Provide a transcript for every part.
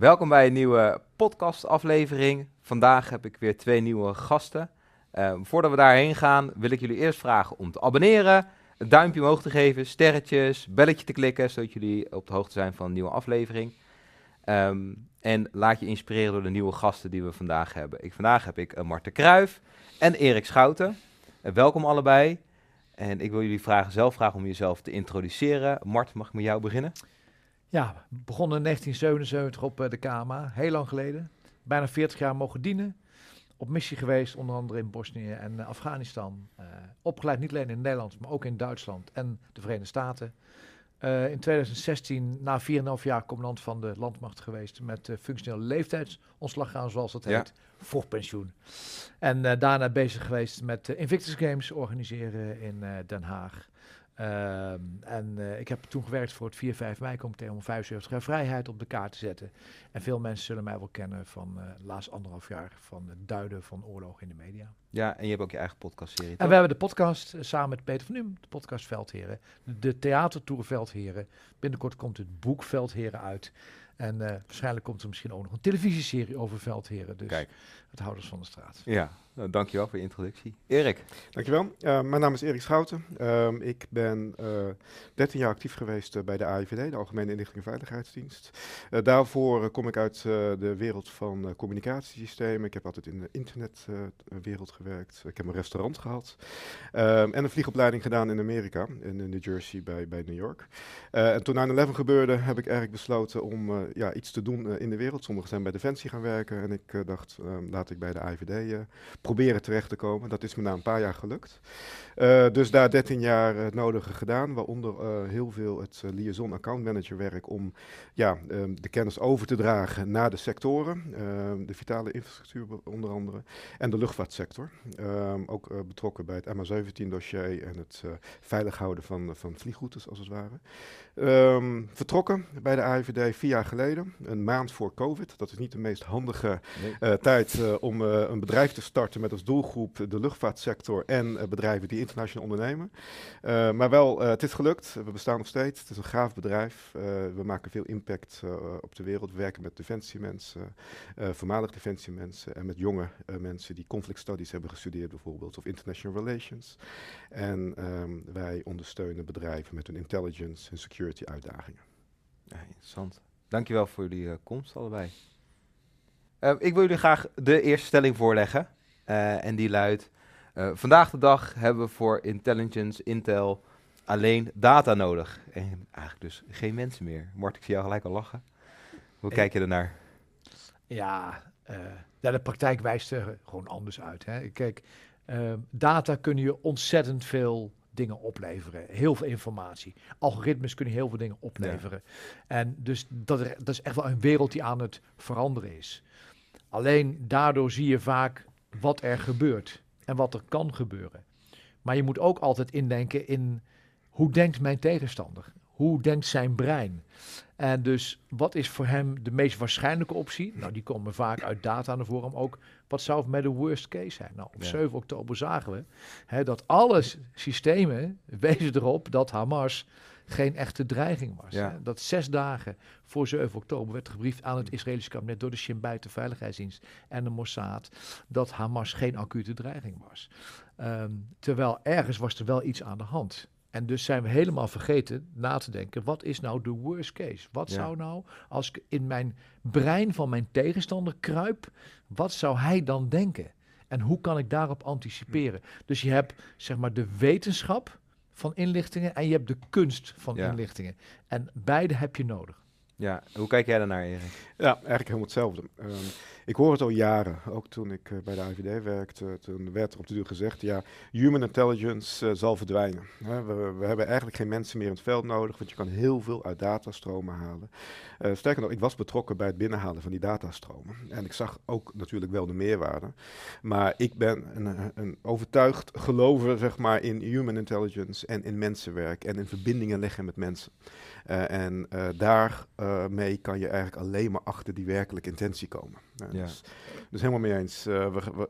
welkom bij een nieuwe podcastaflevering. Vandaag heb ik weer twee nieuwe gasten. Uh, voordat we daarheen gaan, wil ik jullie eerst vragen om te abonneren, een duimpje omhoog te geven, sterretjes, belletje te klikken, zodat jullie op de hoogte zijn van een nieuwe aflevering. Um, en laat je inspireren door de nieuwe gasten die we vandaag hebben. Ik, vandaag heb ik uh, Marten Kruijf en Erik Schouten. Uh, welkom allebei. En ik wil jullie vragen, zelf vragen om jezelf te introduceren. Mart, mag ik met jou beginnen? Ja, begonnen in 1977 op uh, de KMA, heel lang geleden. Bijna 40 jaar mogen dienen. Op missie geweest, onder andere in Bosnië en uh, Afghanistan. Uh, opgeleid niet alleen in Nederland, maar ook in Duitsland en de Verenigde Staten. in 2016, na 4,5 jaar, commandant van de landmacht geweest met functionele leeftijdsontslag gaan, zoals dat heet, voor pensioen. En daarna bezig geweest met Invictus Games organiseren in Den Haag. Uh, en uh, ik heb toen gewerkt voor het 4-5 mei-comité om 75 jaar vrijheid op de kaart te zetten. En veel mensen zullen mij wel kennen van uh, de laatste anderhalf jaar van het duiden van oorlog in de media. Ja, en je hebt ook je eigen podcastserie. En we hebben de podcast uh, samen met Peter van Num, de podcast Veldheren, de theatertour Veldheren. Binnenkort komt het boek Veldheren uit. En waarschijnlijk komt er misschien ook nog een televisieserie over Veldheren. Dus Kijk. het houders van de straat. Ja, nou, dankjewel voor je introductie. Erik. Dankjewel. Uh, mijn naam is Erik Schouten. Uh, ik ben uh, 13 jaar actief geweest uh, bij de AIVD, de Algemene Inlichting en Veiligheidsdienst. daarvoor kom ik uit de wereld van communicatiesystemen. Ik heb altijd in de internetwereld gewerkt. Ik heb een restaurant gehad. en een vliegopleiding gedaan in Amerika, in New Jersey bij, bij New York. en toen 9-11 gebeurde, heb ik eigenlijk besloten om ja, iets te doen in de wereld. Sommigen zijn bij Defensie gaan werken en ik dacht, laat ik bij de AIVD proberen terecht te komen. Dat is me na een paar jaar gelukt. Uh, dus daar 13 jaar het nodige gedaan, waaronder uh, heel veel het uh, liaison account manager werk om ja, um, de kennis over te dragen naar de sectoren, ehm, de vitale infrastructuur onder andere, en de luchtvaartsector. Um, ook betrokken bij het MH17 dossier en het veilig houden van, van vliegroutes als het ware. vertrokken bij de AIVD vier jaar geleden, een maand voor COVID. Dat is niet de meest handige nee. tijd om een bedrijf te starten met als doelgroep de luchtvaartsector en uh, bedrijven die internationaal ondernemen. Uh, maar wel, uh, het is gelukt. We bestaan nog steeds. Het is een gaaf bedrijf. we maken veel impact op de wereld. We werken met defensiemensen, voormalig defensiemensen en met jonge mensen die conflict studies hebben gestudeerd bijvoorbeeld, of international relations. En um, wij ondersteunen bedrijven met hun intelligence en security uitdagingen. Ja, interessant. Dankjewel voor jullie komst allebei. Ik wil jullie graag de eerste stelling voorleggen. Uh, en die luidt: uh, Vandaag de dag hebben we voor intelligence, intel alleen data nodig. En eigenlijk dus geen mensen meer. Mart, ik zie jou gelijk al lachen. Hoe kijk je ernaar? Ja, ja de praktijk wijst er gewoon anders uit. Hè. Kijk, data kunnen je ontzettend veel dingen opleveren. Heel veel informatie. Algoritmes kunnen heel veel dingen opleveren. Ja. En dus dat, er, dat is echt wel een wereld die aan het veranderen is. Alleen daardoor zie je vaak wat er gebeurt en wat er kan gebeuren. Maar je moet ook altijd indenken in hoe denkt mijn tegenstander? Hoe denkt zijn brein? En dus wat is voor hem de meest waarschijnlijke optie? Nou, die komen vaak uit data naar voren. Ook wat zou met de worst case zijn? Nou, op ja. 7 oktober zagen we hè, dat alle systemen wezen erop dat Hamas geen echte dreiging was. Ja. Dat zes dagen voor 7 oktober werd gebriefd aan het Israëlische kabinet door de Shin de Veiligheidsdienst en de Mossad, dat Hamas geen acute dreiging was. Um, terwijl ergens was er wel iets aan de hand. En dus zijn we helemaal vergeten na te denken, wat is nou de worst case? Wat ja. zou nou, als ik in mijn brein van mijn tegenstander kruip, wat zou hij dan denken? En hoe kan ik daarop anticiperen? Dus je hebt zeg maar de wetenschap, van inlichtingen en je hebt de kunst van ja. inlichtingen. En beide heb je nodig. Ja, hoe kijk jij daarnaar, Erik? Ja, eigenlijk helemaal hetzelfde. Um, ik hoor het al jaren, ook toen ik uh, bij de IVD werkte, toen werd er op de duur gezegd, ja, human intelligence uh, zal verdwijnen. We, we, hebben eigenlijk geen mensen meer in het veld nodig, want je kan heel veel uit datastromen halen. Uh, sterker nog, ik was betrokken bij het binnenhalen van die datastromen. En ik zag ook natuurlijk wel de meerwaarde. Maar ik ben een, een overtuigd gelover, zeg maar, in human intelligence en in mensenwerk en in verbindingen leggen met mensen. En daarmee kan je eigenlijk alleen maar achter die werkelijke intentie komen. Ja. dus, dus, helemaal mee eens. We, we,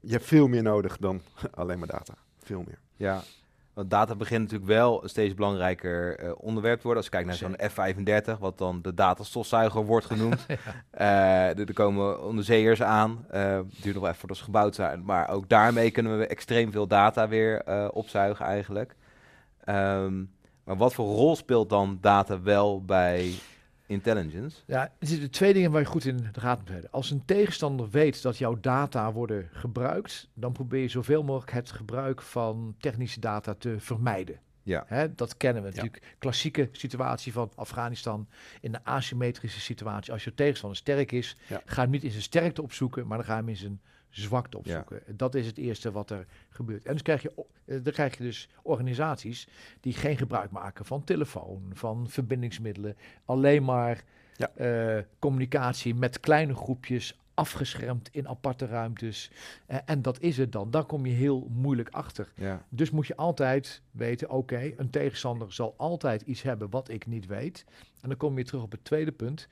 je hebt veel meer nodig dan alleen maar data. Veel meer. Ja, Want data begint natuurlijk wel een steeds belangrijker uh, onderwerp te worden. Als je kijkt naar zo'n F35, wat dan de datastofzuiger wordt genoemd. ja. uh, er, komen onderzeeërs aan. Uh, het duurt nog wel even voordat ze gebouwd zijn. Maar ook daarmee kunnen we extreem veel data weer opzuigen eigenlijk. Um, maar wat voor rol speelt dan data wel bij intelligence? Ja, er zitten twee dingen waar je goed in de gaten moet hebben. Als een tegenstander weet dat jouw data worden gebruikt, dan probeer je zoveel mogelijk het gebruik van technische data te vermijden. Ja. Hè, dat kennen we natuurlijk. Klassieke situatie van Afghanistan. In de asymmetrische situatie. Als je tegenstander sterk is, ga hem niet in zijn sterkte opzoeken, maar dan ga je hem in zijn zwakte opzoeken. Dat is het eerste wat er gebeurt. En dus krijg je, eh, dan krijg je dus organisaties die geen gebruik maken van telefoon, van verbindingsmiddelen, alleen maar ja. uh, communicatie met kleine groepjes, afgeschermd in aparte ruimtes. Uh, en dat is het dan. Daar kom je heel moeilijk achter. Ja. Dus moet je altijd weten, oké, een tegenstander zal altijd iets hebben wat ik niet weet. En dan kom je terug op het tweede punt.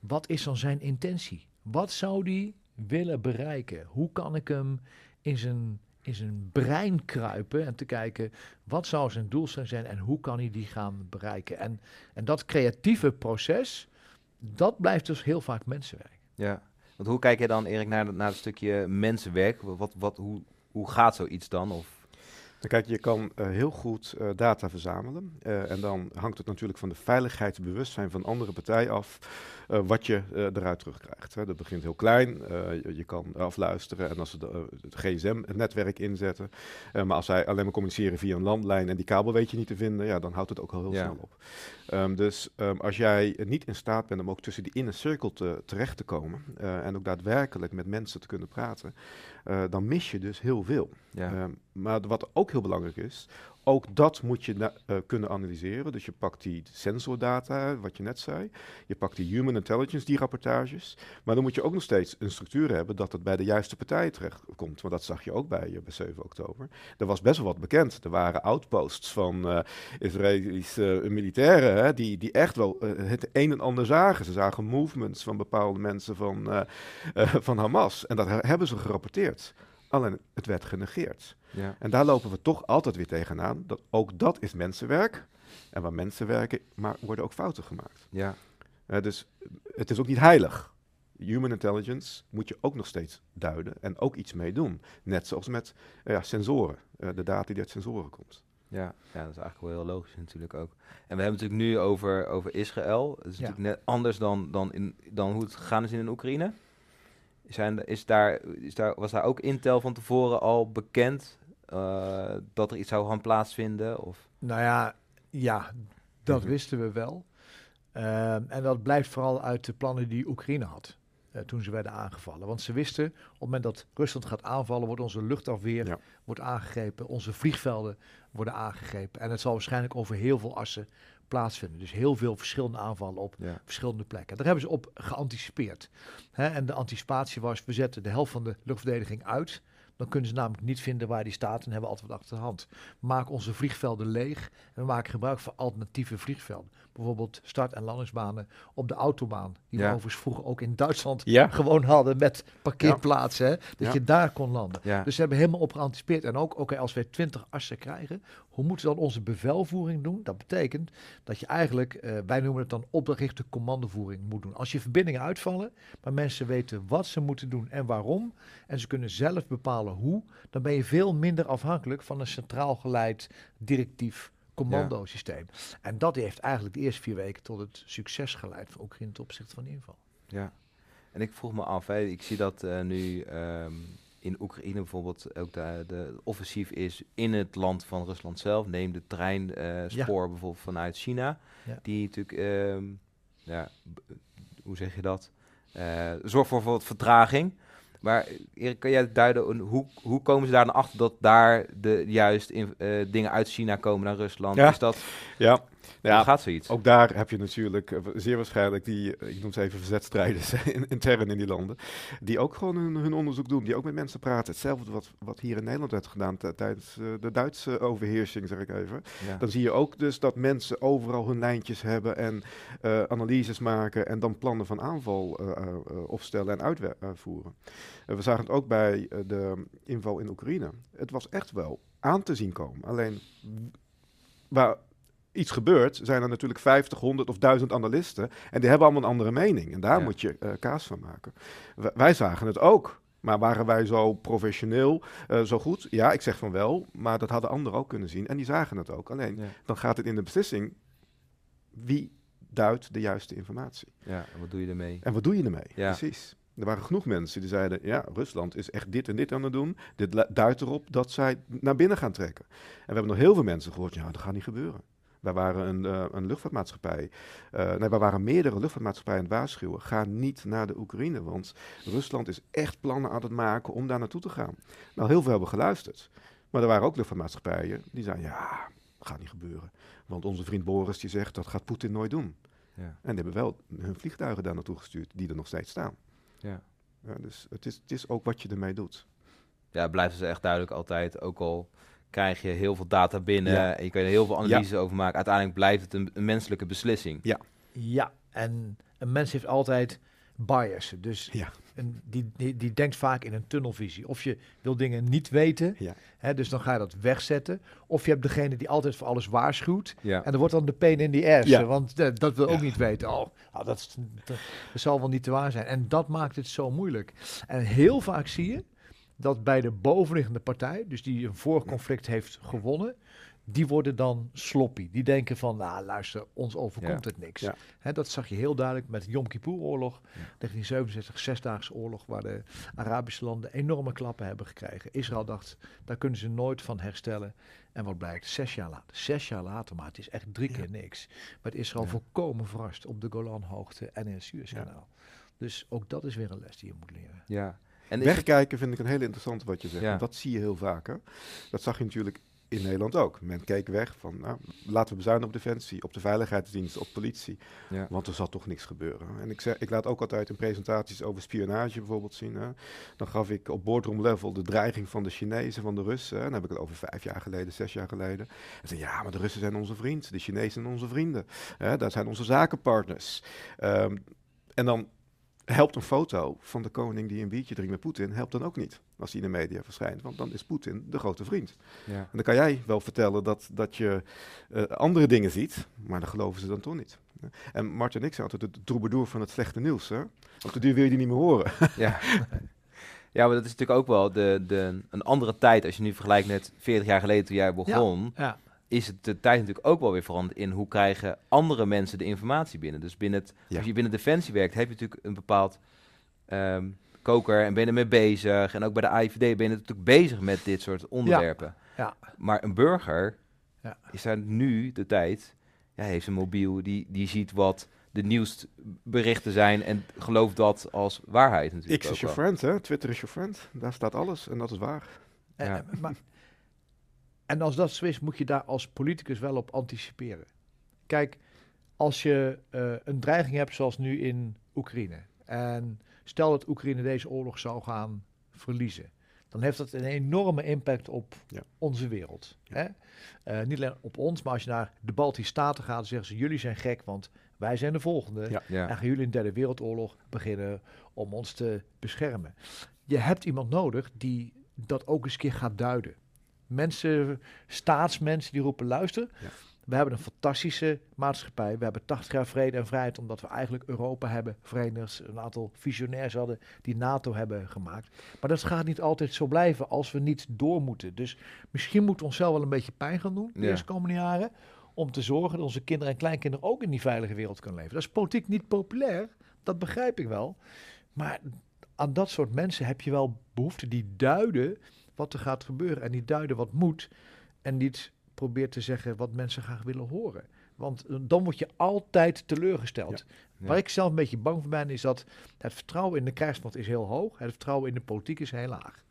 Wat is dan zijn intentie? Wat zou die willen bereiken? Hoe kan ik hem in zijn, in zijn brein kruipen en te kijken wat zou zijn doelstelling zijn en hoe kan hij die gaan bereiken? En, en dat creatieve proces, dat blijft dus heel vaak mensenwerk. Ja, want hoe kijk je dan, Erik, naar, naar het stukje mensenwerk? Wat, wat, hoe, hoe gaat zoiets dan? Of kijk, je kan uh, heel goed uh, data verzamelen. Uh, en dan hangt het natuurlijk van de veiligheidsbewustzijn van andere partijen af wat je eruit terugkrijgt. Hè. Dat begint heel klein. Je, je, kan afluisteren en als ze het gsm-netwerk inzetten. maar als zij alleen maar communiceren via een landlijn en die kabel weet je niet te vinden, ja, dan houdt het ook al heel snel op. Um, dus um, als jij niet in staat bent om ook tussen die inner circle te, terecht te komen en ook daadwerkelijk met mensen te kunnen praten, dan mis je dus heel veel. Ja. Um, maar wat ook heel belangrijk is, ook dat moet je uh, kunnen analyseren. Dus je pakt die sensordata, wat je net zei. Je pakt die human intelligence, die rapportages. Maar dan moet je ook nog steeds een structuur hebben dat het bij de juiste partijen terechtkomt. Want dat zag je ook bij, uh, bij 7 oktober. Er was best wel wat bekend. Er waren outposts van uh, Israëlische militairen hè, die, die echt wel het een en ander zagen. Ze zagen movements van bepaalde mensen van, van Hamas. En dat hebben ze gerapporteerd. Alleen het werd genegeerd. Ja. En daar lopen we toch altijd weer tegenaan. Dat ook dat is mensenwerk. En waar mensen werken, maar worden ook fouten gemaakt. Ja. Uh, dus het is ook niet heilig. Human intelligence moet je ook nog steeds duiden en ook iets mee doen. Net zoals met uh, ja, sensoren, uh, de data die uit sensoren komt. Ja, ja, dat is eigenlijk wel heel logisch natuurlijk ook. En we hebben het natuurlijk nu over, over Israël. Het is natuurlijk net anders dan, dan, in, dan hoe het gegaan is in Oekraïne. Zijn, is daar, is daar, was daar ook Intel van tevoren al bekend uh, dat er iets zou gaan plaatsvinden? Of? Nou ja, ja dat mhm. wisten we wel. Uh, en dat blijft vooral uit de plannen die Oekraïne had. Uh, toen ze werden aangevallen. Want ze wisten, op het moment dat Rusland gaat aanvallen, wordt onze luchtafweer ja. wordt aangegrepen, onze vliegvelden worden aangegrepen. En het zal waarschijnlijk over heel veel assen plaatsvinden. Dus heel veel verschillende aanvallen op verschillende plekken. Daar hebben ze op geanticipeerd. Hè, en de anticipatie was, we zetten de helft van de luchtverdediging uit. Dan kunnen ze namelijk niet vinden waar die staat en hebben altijd wat achter de hand. Maak onze vliegvelden leeg en we maken gebruik van alternatieve vliegvelden. Bijvoorbeeld start- en landingsbanen op de autobaan. Die we overigens vroeger ook in Duitsland gewoon hadden met parkeerplaatsen. Hè, dat je daar kon landen. Dus ze hebben helemaal op geanticipeerd. En ook, oké, als wij 20 assen krijgen, hoe moeten we dan onze bevelvoering doen? Dat betekent dat je eigenlijk, uh, wij noemen het dan opdrachtgerichte commandovoering moet doen. Als je verbindingen uitvallen, maar mensen weten wat ze moeten doen en waarom, en ze kunnen zelf bepalen hoe, dan ben je veel minder afhankelijk van een centraal geleid directief commandosysteem. En dat heeft eigenlijk de eerste vier weken tot het succes geleid van Oekraïne ten opzichte van inval. Ja, en ik vroeg me af, hè, ik zie dat uh, nu um, in Oekraïne bijvoorbeeld ook de, de, offensief is in het land van Rusland zelf. Neem de treinspoor uh, bijvoorbeeld vanuit China, ja. die natuurlijk, um, ja, hoe zeg je dat, uh, zorgt voor wat vertraging. Maar Erik, kan jij duiden, hoe, hoe komen ze daar dan achter dat daar de juist in, uh, dingen uit China komen naar Rusland? Ja. Is dat... ja. Ja, gaat zoiets? ook daar heb je natuurlijk eh, zeer waarschijnlijk die, eh, ik noem ze even verzetstrijders in, intern in die landen, die ook gewoon hun, hun onderzoek doen, die ook met mensen praten. Hetzelfde wat, wat hier in Nederland werd gedaan tijdens eh, de Duitse overheersing, zeg ik even. Ja. Dan zie je ook dus dat mensen overal hun lijntjes hebben en analyses maken en dan plannen van aanval opstellen en uitvoeren. we zagen het ook bij de inval in Oekraïne. Het was echt wel aan te zien komen. Alleen waar iets gebeurt, zijn er natuurlijk 50, 100 of 1000 analisten en die hebben allemaal een andere mening. En daar Ja. moet je eh, kaas van maken. W- wij zagen het ook. Maar waren wij zo professioneel, eh, zo goed? Ja, ik zeg van wel, maar dat hadden anderen ook kunnen zien. En die zagen het ook. Alleen, Ja. dan gaat het in de beslissing, wie duidt de juiste informatie? ja, en wat doe je ermee? En wat doe je ermee? Ja. Precies. Er waren genoeg mensen die zeiden, ja, Rusland is echt dit en dit aan het doen. Dit duidt erop dat zij naar binnen gaan trekken. En we hebben nog heel veel mensen gehoord, ja, dat gaat niet gebeuren. Wij waren een, eh, een luchtvaartmaatschappij, eh nee, wij waren meerdere luchtvaartmaatschappijen aan het waarschuwen. Ga niet naar de Oekraïne, want Rusland is echt plannen aan het maken om daar naartoe te gaan. Nou, heel veel hebben geluisterd. Maar er waren ook luchtvaartmaatschappijen die zeiden, ja, gaat niet gebeuren. Want onze vriend Boris die zegt, dat gaat Poetin nooit doen. Ja. En die hebben wel hun vliegtuigen daar naartoe gestuurd, die er nog steeds staan. Ja. Ja, dus het is, het is ook wat je ermee doet. ja, het blijft dus echt duidelijk altijd. Ook al krijg je heel veel data binnen Ja. en je kan er heel veel analyses over maken. Uiteindelijk blijft het een, een menselijke beslissing. Ja, en een mens heeft altijd bias. Dus Ja. een, die, die, die denkt vaak in een tunnelvisie. Of je wil dingen niet weten, Ja. hè, dus dan ga je dat wegzetten. Of je hebt degene die altijd voor alles waarschuwt. Ja. En er wordt dan de pain in the ass, Ja. want eh, dat wil ook Ja. niet weten. Oh, nou, dat, is- dat, dat zal wel niet te waar zijn. En dat maakt het zo moeilijk. En heel vaak zie je dat bij de bovenliggende partij, dus die een vorig conflict heeft gewonnen, die worden dan sloppy. Die denken van, nou luister, ons overkomt het niks. Ja. Hè, dat zag je heel duidelijk met de Yom Kippur-oorlog, 1967, Zesdaagse oorlog, waar de Arabische landen enorme klappen hebben gekregen. Israël dacht, daar kunnen ze nooit van herstellen. En wat blijkt, zes jaar later, zes jaar later, maar het is echt drie keer niks, werd Israël volkomen verrast op de Golanhoogte en in het Suezkanaal. Dus ook dat is weer een les die je moet leren. ja. En Wegkijken vind ik een hele interessante wat je zegt. Ja. Dat zie je heel vaak. Dat zag je natuurlijk in Nederland ook. Men keek weg van, nou, laten we bezuinigen op defensie, op de veiligheidsdienst, op politie. Ja. Want er zal toch niks gebeuren. En ik, zeg, ik laat ook altijd in presentaties over spionage bijvoorbeeld zien. Hè? Dan gaf ik op boardroom level de dreiging van de Chinezen, van de Russen. En dan heb ik het over vijf jaar geleden, zes jaar geleden. En zei, ja, maar de Russen zijn onze vriend. De Chinezen zijn onze vrienden. Hè? Dat zijn onze zakenpartners. Ehm, en dan helpt een foto van de koning die een biertje drinkt met Poetin, helpt dan ook niet als hij in de media verschijnt. Want dan is Poetin de grote vriend. ja. En dan kan jij wel vertellen dat, dat je eh, andere dingen ziet, maar dan geloven ze dan toch niet. En Martin en ik zijn altijd de troubadour van het slechte nieuws. Hè? Op de duur wil je die niet meer horen. Ja. ja, maar dat is natuurlijk ook wel de, de, een andere tijd. Als je nu vergelijkt met 40 jaar geleden toen jij begon, Ja, is het de tijd natuurlijk ook wel weer veranderd in hoe krijgen andere mensen de informatie binnen. Dus binnen het, Ja. als je binnen Defensie werkt, heb je natuurlijk een bepaald ehm, koker en ben je ermee bezig. En ook bij de AIVD ben je natuurlijk bezig met dit soort onderwerpen. ja. Maar een burger Ja. is daar nu de tijd, ja, hij heeft een mobiel, die, die ziet wat de nieuwsberichten zijn en gelooft dat als waarheid natuurlijk X is wel. friend, hè? Twitter is your friend. Daar staat alles en dat is waar. En, Ja. en- maar, en als dat zo is, moet je daar als politicus wel op anticiperen. Kijk, als je eh, een dreiging hebt zoals nu in Oekraïne. En stel dat Oekraïne deze oorlog zou gaan verliezen. Dan heeft dat een enorme impact op Ja. onze wereld. Hè? Eh, niet alleen op ons, maar als je naar de Baltische Staten gaat, zeggen ze: jullie zijn gek, want wij zijn de volgende. Ja. En gaan jullie een derde wereldoorlog beginnen om ons te beschermen. Je hebt iemand nodig die dat ook eens een keer gaat duiden. Mensen, staatsmensen die roepen, luister, Ja. we hebben een fantastische maatschappij. We hebben 80 jaar vrede en vrijheid omdat we eigenlijk Europa hebben verenigd. Een aantal visionairs hadden die NATO hebben gemaakt. Maar dat gaat niet altijd zo blijven als we niet door moeten. Dus misschien moeten we onszelf wel een beetje pijn gaan doen de Ja. eerste komende jaren. Om te zorgen dat onze kinderen en kleinkinderen ook in die veilige wereld kunnen leven. Dat is politiek niet populair, dat begrijp ik wel. Maar aan dat soort mensen heb je wel behoefte die duiden wat er gaat gebeuren. En die duiden wat moet. En niet probeert te zeggen wat mensen graag willen horen. Want eh, dan word je altijd teleurgesteld. Ja. Waar ik zelf een beetje bang voor ben, is dat het vertrouwen in de krijgsmacht is heel hoog. Het vertrouwen in de politiek is heel laag.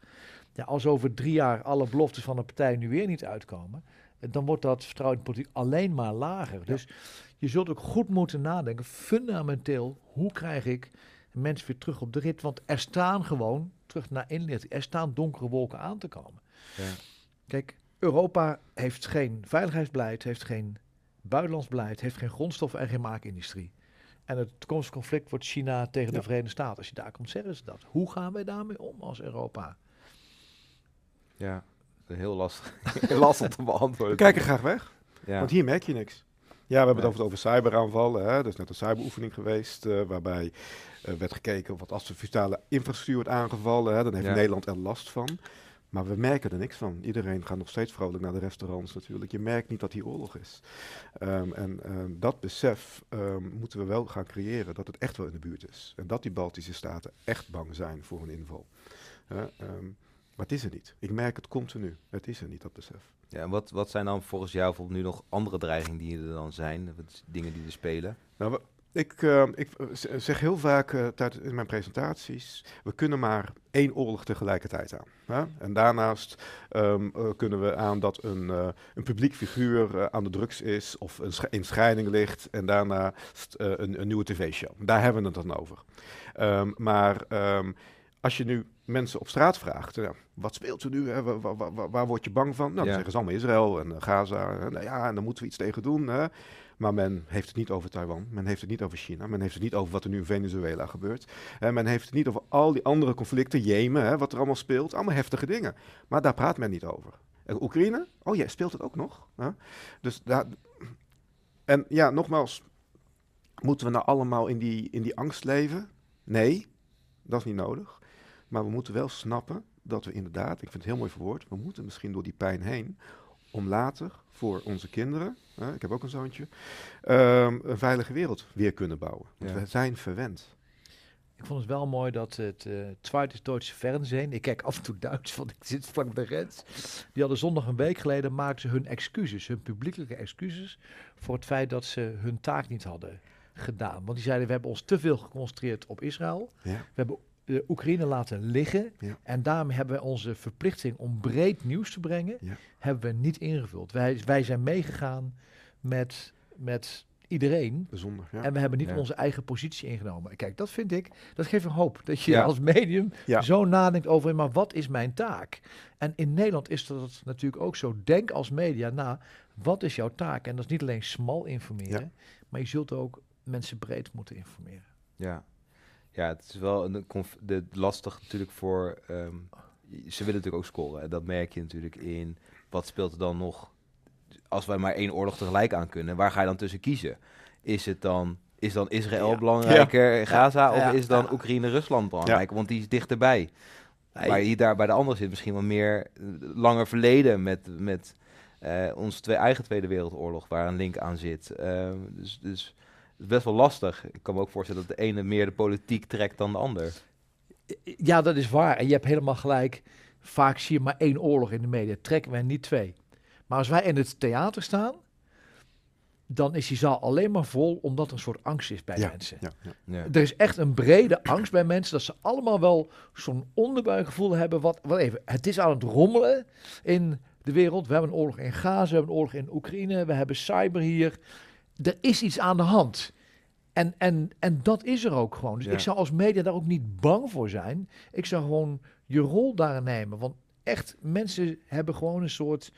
Ja, als over drie jaar alle beloftes van de partij nu weer niet uitkomen, dan wordt dat vertrouwen in de politiek alleen maar lager. Dus je zult ook goed moeten nadenken, fundamenteel, hoe krijg ik mensen weer terug op de rit? Want er staan gewoon, terug naar inlichting, er staan donkere wolken aan te komen. Ja. Kijk, Europa heeft geen veiligheidsbeleid, heeft geen buitenlands beleid, heeft geen grondstoffen en geen maakindustrie. En het toekomstig conflict wordt China tegen de. Verenigde Staten. Als je daar komt, zeggen ze dat. Hoe gaan wij daarmee om als Europa? Ja, heel lastig, lastig te beantwoorden. We kijken graag weg, Ja. want hier merk je niks. Ja, we hebben het over, over cyberaanvallen. Hè. Er is net een cyberoefening geweest eh, waarbij eh, werd gekeken wat als de vitale infrastructuur wordt aangevallen. Hè, dan heeft Ja. Nederland er last van. Maar we merken er niks van. Iedereen gaat nog steeds vrolijk naar de restaurants natuurlijk. Je merkt niet dat hier oorlog is. Ehm, en ehm, dat besef ehm, moeten we wel gaan creëren, dat het echt wel in de buurt is. En dat die Baltische staten echt bang zijn voor een inval. Ehm, maar het is er niet. Ik merk het continu. Het is er niet, dat besef. Ja, en wat, wat zijn dan volgens jou bijvoorbeeld nu nog andere dreigingen die er dan zijn? Wat dingen die er spelen? Nou, ik, eh, ik eh, zeg heel vaak eh, tijdens in mijn presentaties, we kunnen maar één oorlog tegelijkertijd aan. Hè? En daarnaast ehm, eh, kunnen we aan dat een, een publiek figuur aan de drugs is of een in scheiding ligt en daarnaast een, een nieuwe tv-show. Daar hebben we het dan over. Ehm, maar ehm, als je nu mensen op straat vraagt, ja, wat speelt er nu? Hè? Wa- wa- wa- wa- waar word je bang van? Nou, dan Ja. zeggen ze allemaal Israël en eh, Gaza. En, nou ja, en daar moeten we iets tegen doen. Hè? Maar men heeft het niet over Taiwan, men heeft het niet over China, men heeft het niet over wat er nu in Venezuela gebeurt. En men heeft het niet over al die andere conflicten, Jemen, hè, wat er allemaal speelt. Allemaal heftige dingen. Maar daar praat men niet over. En Oekraïne, oh ja, speelt het ook nog? Hè? Dus daar. En ja, nogmaals, moeten we nou allemaal in die, in die angst leven? Nee, dat is niet nodig. Maar we moeten wel snappen dat we inderdaad, ik vind het heel mooi verwoord, we moeten misschien door die pijn heen om later voor onze kinderen, hè, ik heb ook een zoontje, ehm, een veilige wereld weer kunnen bouwen. Want Ja. we zijn verwend. Ik vond het wel mooi dat het uh, Deutsche Fernsehen, ik kijk af en toe Duits, want ik zit vlak bij grens, die hadden zondag een week geleden maakten ze hun excuses, hun publiekelijke excuses voor het feit dat ze hun taak niet hadden gedaan. Want die zeiden, we hebben ons te veel geconcentreerd op Israël. Ja. We hebben de Oekraïne laten liggen. Ja. En daarmee hebben we onze verplichting om breed nieuws te brengen, Ja. hebben we niet ingevuld. Wij, wij zijn meegegaan met, met iedereen. Bijzonder. Ja. En we hebben niet Ja. onze eigen positie ingenomen. Kijk, dat vind ik, dat geeft een hoop. Dat je Ja. als medium Ja. zo nadenkt over, maar wat is mijn taak? En in Nederland is dat natuurlijk ook zo. Denk als media na, wat is jouw taak? En dat is niet alleen smal informeren, maar je zult ook mensen breed moeten informeren. Ja, ja het is wel een conf- de, lastig natuurlijk voor... ehm, ze willen natuurlijk ook scoren. En dat merk je natuurlijk in... Wat speelt er dan nog... Als wij maar één oorlog tegelijk aan kunnen, waar ga je dan tussen kiezen? Is het dan... Is dan Israël Ja. belangrijker, Gaza, Ja. of is dan. Oekraïne-Rusland belangrijker? Want die is dichterbij. Maar hier daar bij de andere zit misschien wel meer eh, langer verleden met, met eh, onze twee, eigen Tweede Wereldoorlog, waar een link aan zit. Ehm, dus, dus is best wel lastig. Ik kan me ook voorstellen dat de ene meer de politiek trekt dan de ander. Ja, dat is waar. En je hebt helemaal gelijk. Vaak zie je maar één oorlog in de media. Trekken wij niet twee. Maar als wij in het theater staan, dan is die zaal alleen maar vol omdat er een soort angst is bij Ja. mensen. Ja, ja. Ja. Er is echt een brede angst bij mensen dat ze allemaal wel zo'n onderbuikgevoel hebben. Wat, wat even, het is aan het rommelen in de wereld. We hebben een oorlog in Gaza, we hebben een oorlog in Oekraïne, we hebben cyber hier. Er is iets aan de hand. En, en, en dat is er ook gewoon. Dus Ja. ik zou als media daar ook niet bang voor zijn. Ik zou gewoon je rol daarin nemen. Want echt, mensen hebben gewoon een soort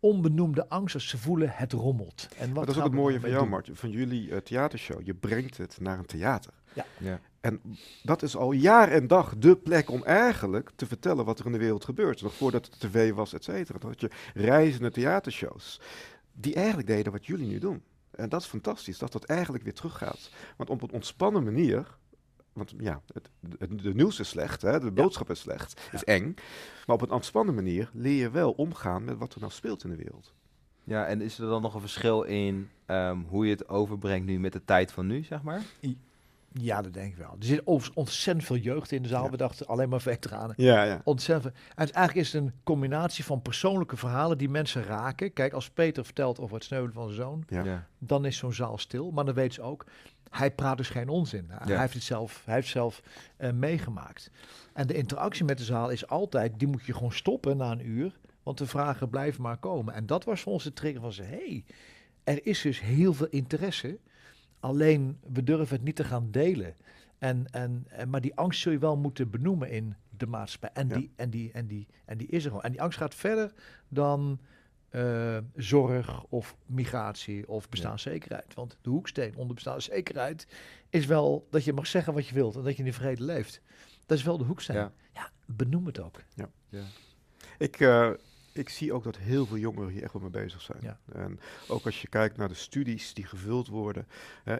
onbenoemde angst als ze voelen het rommelt. En wat Maar dat is ook het mooie van jou, doen? Martin, van jullie eh, theatershow. Je brengt het naar een theater. Ja. En dat is al jaar en dag de plek om eigenlijk te vertellen wat er in de wereld gebeurt. Nog voordat het tv was, et cetera. Dat je reizende theatershows. Die eigenlijk deden wat jullie nu doen. En dat is fantastisch, dat dat eigenlijk weer teruggaat. Want op een ontspannen manier. Want ja, het, het, de nieuws is slecht, hè, de boodschap is slecht, is eng. Maar op een ontspannen manier leer je wel omgaan met wat er nou speelt in de wereld. ja, en is er dan nog een verschil in ehm, hoe je het overbrengt nu met de tijd van nu, zeg maar? Ja, dat denk ik wel. Er zit overigens ontzettend veel jeugd in de zaal. Ja. We dachten alleen maar veteranen. Ja, ja. Ontzettend. veel. En het- eigenlijk is het een combinatie van persoonlijke verhalen die mensen raken. Kijk, als Peter vertelt over het sneuvelen van zijn zoon, Ja. dan is zo'n zaal stil. Maar dan weet ze ook, hij praat dus geen onzin. Hij heeft het zelf, hij heeft het zelf eh, meegemaakt. En de interactie met de zaal is altijd, die moet je gewoon stoppen na een uur. Want de vragen blijven maar komen. En dat was voor ons de trigger van ze. hey, er is dus heel veel interesse. Alleen we durven het niet te gaan delen. En, en, en, maar die angst zul je wel moeten benoemen in de maatschappij. En, Ja. die, en, die, en, die, en die is er gewoon. En die angst gaat verder dan eh, zorg of migratie of bestaanszekerheid. Want de hoeksteen onder bestaanszekerheid is wel dat je mag zeggen wat je wilt en dat je in vrede leeft. Dat is wel de hoeksteen. Ja. Ja, benoem het ook. Ja. Ik, eh, ik zie ook dat heel veel jongeren hier echt wel mee bezig zijn. Ja. En ook als je kijkt naar de studies die gevuld worden,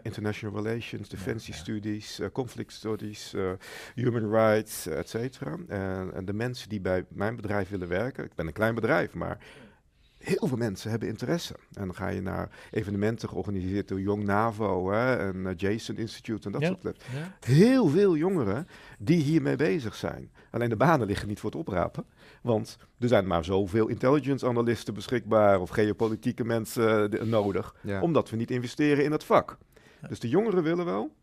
international relations, defensie ja. studies, eh, conflict studies, eh, human rights, et cetera. En, en de mensen die bij mijn bedrijf willen werken, ik ben een klein bedrijf, maar heel veel mensen hebben interesse. En dan ga je naar evenementen georganiseerd door Young NAVO hè, en Jason Institute en dat Ja. soort Ja. heel veel jongeren die hiermee bezig zijn. Alleen de banen liggen niet voor het oprapen. Want er zijn maar zoveel intelligence analisten beschikbaar of geopolitieke mensen eh, nodig. Ja. Omdat we niet investeren in het vak. Ja. Dus de jongeren willen wel.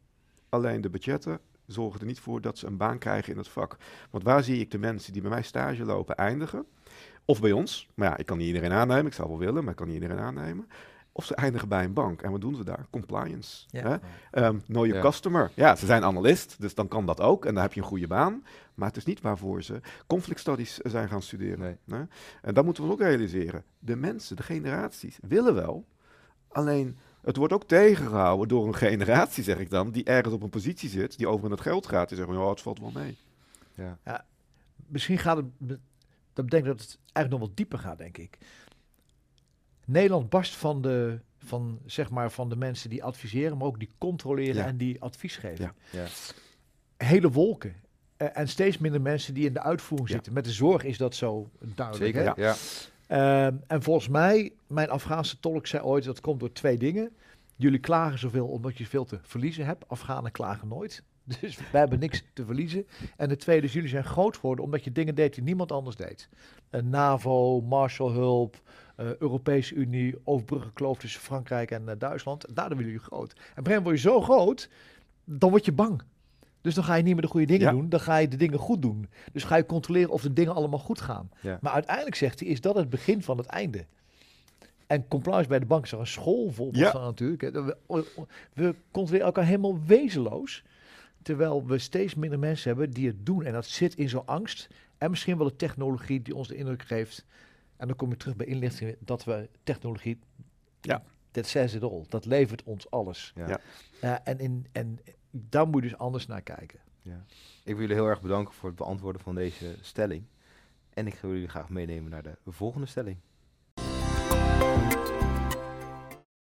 Alleen de budgetten zorgen er niet voor dat ze een baan krijgen in het vak. Want waar zie ik de mensen die bij mij stage lopen eindigen? Of bij ons. Maar ja, ik kan niet iedereen aannemen. Ik zou wel willen, maar ik kan niet iedereen aannemen. Of ze eindigen bij een bank. En wat doen ze daar? Compliance. Ja. Hè? Ehm know your Ja. customer. Ja, ze zijn analist, dus dan kan dat ook. En dan heb je een goede baan. Maar het is niet waarvoor ze conflict studies eh, zijn gaan studeren. Nee. hè? En dat moeten we ook realiseren. De mensen, de generaties, willen wel. Alleen, het wordt ook tegengehouden door een generatie, zeg ik dan, die ergens op een positie zit, die over in het geld gaat. Die zeggen, ja, het valt wel mee. Ja. Misschien gaat het, dat betekent dat het eigenlijk nog wat dieper gaat, denk ik. Nederland barst van de, van, zeg maar, van de mensen die adviseren, maar ook die controleren Ja. en die advies geven. Ja. Ja. Hele wolken. En steeds minder mensen die in de uitvoering Ja. zitten. Met de zorg is dat zo duidelijk. Zeker, hè? ja. Ehm, en volgens mij, mijn Afghaanse tolk zei ooit, dat komt door twee dingen. Jullie klagen zoveel omdat je veel te verliezen hebt. Afghanen klagen nooit. Dus wij hebben niks te verliezen. En de tweede is, jullie zijn groot geworden omdat je dingen deed die niemand anders deed. Een NAVO, Marshallhulp, eh, Europese Unie, overbruggenkloof tussen Frankrijk en eh, Duitsland. Daardoor willen jullie groot. En op een word je zo groot, dan word je bang. Dus dan ga je niet meer de goede dingen Ja. doen, dan ga je de dingen goed doen. Dus ga je controleren of de dingen allemaal goed gaan. Ja. Maar uiteindelijk zegt hij, is dat het begin van het einde. En compliance bij de bank is er een schoolvoorbeeld Ja. van natuurlijk. we controleren elkaar helemaal wezenloos. Terwijl we steeds minder mensen hebben die het doen. En dat zit in zo'n angst. En misschien wel de technologie die ons de indruk geeft. En dan kom je terug bij inlichtingen dat we technologie. Ja. Dat says it all. Dat levert ons alles. Ja. Ja. Eh, en, in, en daar moet je dus anders naar kijken. Ja. Ik wil jullie heel erg bedanken voor het beantwoorden van deze stelling. En ik wil jullie graag meenemen naar de volgende stelling.